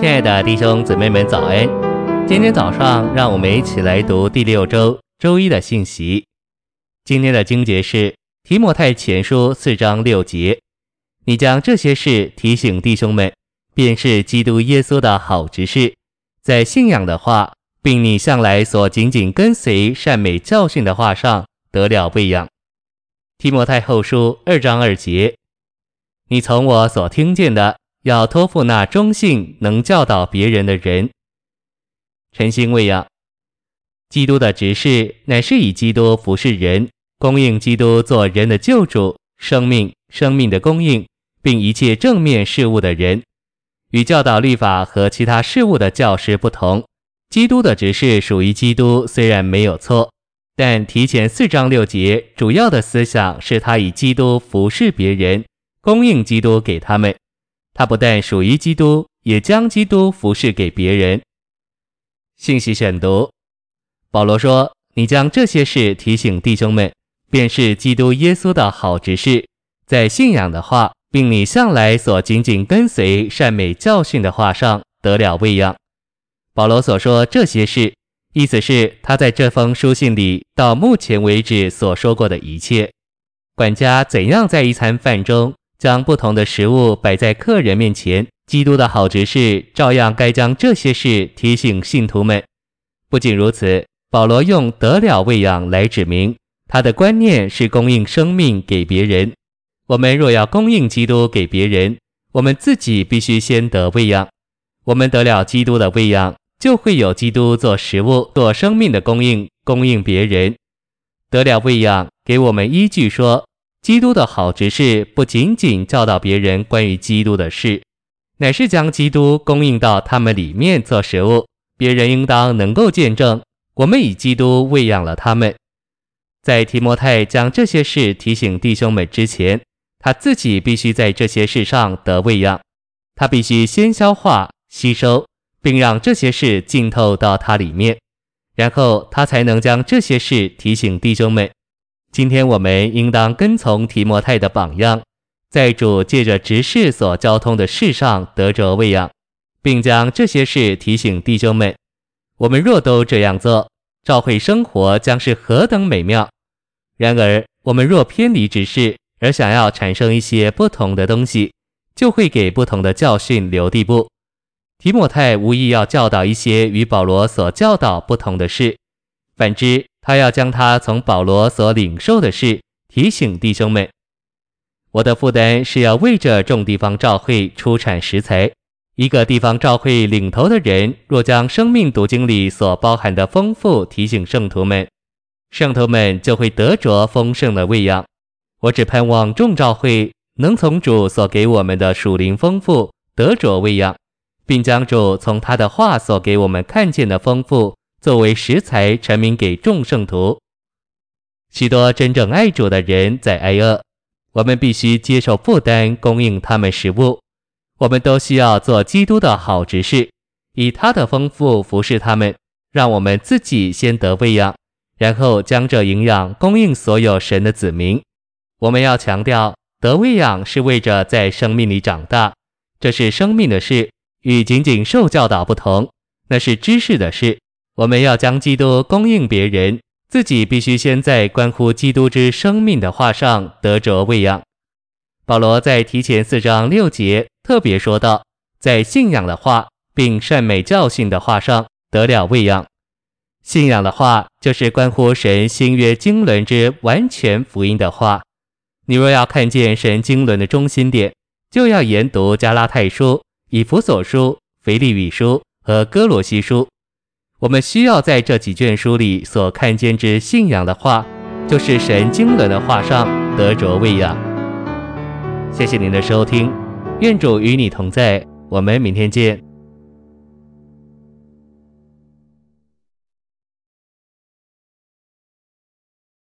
亲爱的弟兄姊妹们，早安！今天早上，让我们一起来读第六周周一的信息。今天的经节是提摩太前书四章六节：“你将这些事提醒弟兄们，便是基督耶稣的好执事，在信仰的话，并你向来所紧紧跟随善美教训的话上得了喂养。”提摩太后书二章二节：“你从我所听见的。”要托付那忠信能教导别人的人，诚心喂养。基督的执事乃是以基督服侍人，供应基督做人的救主、生命、生命的供应，并一切正面事物的人。与教导律法和其他事物的教师不同，基督的执事属于基督，虽然没有错，但提前四章六节主要的思想是他以基督服侍别人，供应基督给他们。他不但属于基督，也将基督服侍给别人。信息选读：保罗说：“你将这些事提醒弟兄们，便是基督耶稣的好执事，在信仰的话，并你向来所紧紧跟随善美教训的话上得了喂养。”保罗所说这些事，意思是他在这封书信里到目前为止所说过的一切。管家怎样在一餐饭中，将不同的食物摆在客人面前，基督的好执事照样该将这些事提醒信徒们。不仅如此，保罗用得了喂养来指明他的观念是供应生命给别人。我们若要供应基督给别人，我们自己必须先得喂养。我们得了基督的喂养，就会有基督做食物、做生命的供应，供应别人。得了喂养，给我们依据说。基督的好执事不仅仅教导别人关于基督的事，乃是将基督供应到他们里面做食物。别人应当能够见证，我们以基督喂养了他们。在提摩太将这些事提醒弟兄们之前，他自己必须在这些事上得喂养。他必须先消化、吸收，并让这些事浸透到他里面，然后他才能将这些事提醒弟兄们。今天我们应当跟从提摩太的榜样，在主借着执事所交通的事上得着喂养，并将这些事提醒弟兄们。我们若都这样做，教会生活将是何等美妙！然而，我们若偏离执事，而想要产生一些不同的东西，就会给不同的教训留地步。提摩太无意要教导一些与保罗所教导不同的事，反之。他要将他从保罗所领受的事提醒弟兄们。我的负担是要为着众地方教会出产食材。一个地方教会领头的人，若将生命读经里所包含的丰富提醒圣徒们，圣徒们就会得着丰盛的喂养。我只盼望众教会能从主所给我们的属灵丰富得着喂养，并将主从他的话所给我们看见的丰富。作为食材，陈明给众圣徒。许多真正爱主的人在挨饿，我们必须接受负担，供应他们食物。我们都需要做基督的好执事，以他的丰富服侍他们，让我们自己先得喂养，然后将这营养供应所有神的子民。我们要强调，得喂养是为着在生命里长大，这是生命的事，与仅仅受教导不同，那是知识的事。我们要将基督供应别人，自己必须先在关乎基督之生命的话上得着喂养。保罗在提前四章六节特别说道，在信仰的话并善美教训的话上得了喂养。信仰的话就是关乎神新约经纶之完全福音的话。你若要看见神经纶的中心点，就要研读加拉太书、以弗所书、腓立比书和哥罗西书。我们需要在这几卷书里所看见之信仰的话，就是神经纶的话上得着喂养。谢谢您的收听，愿主与你同在，我们明天见。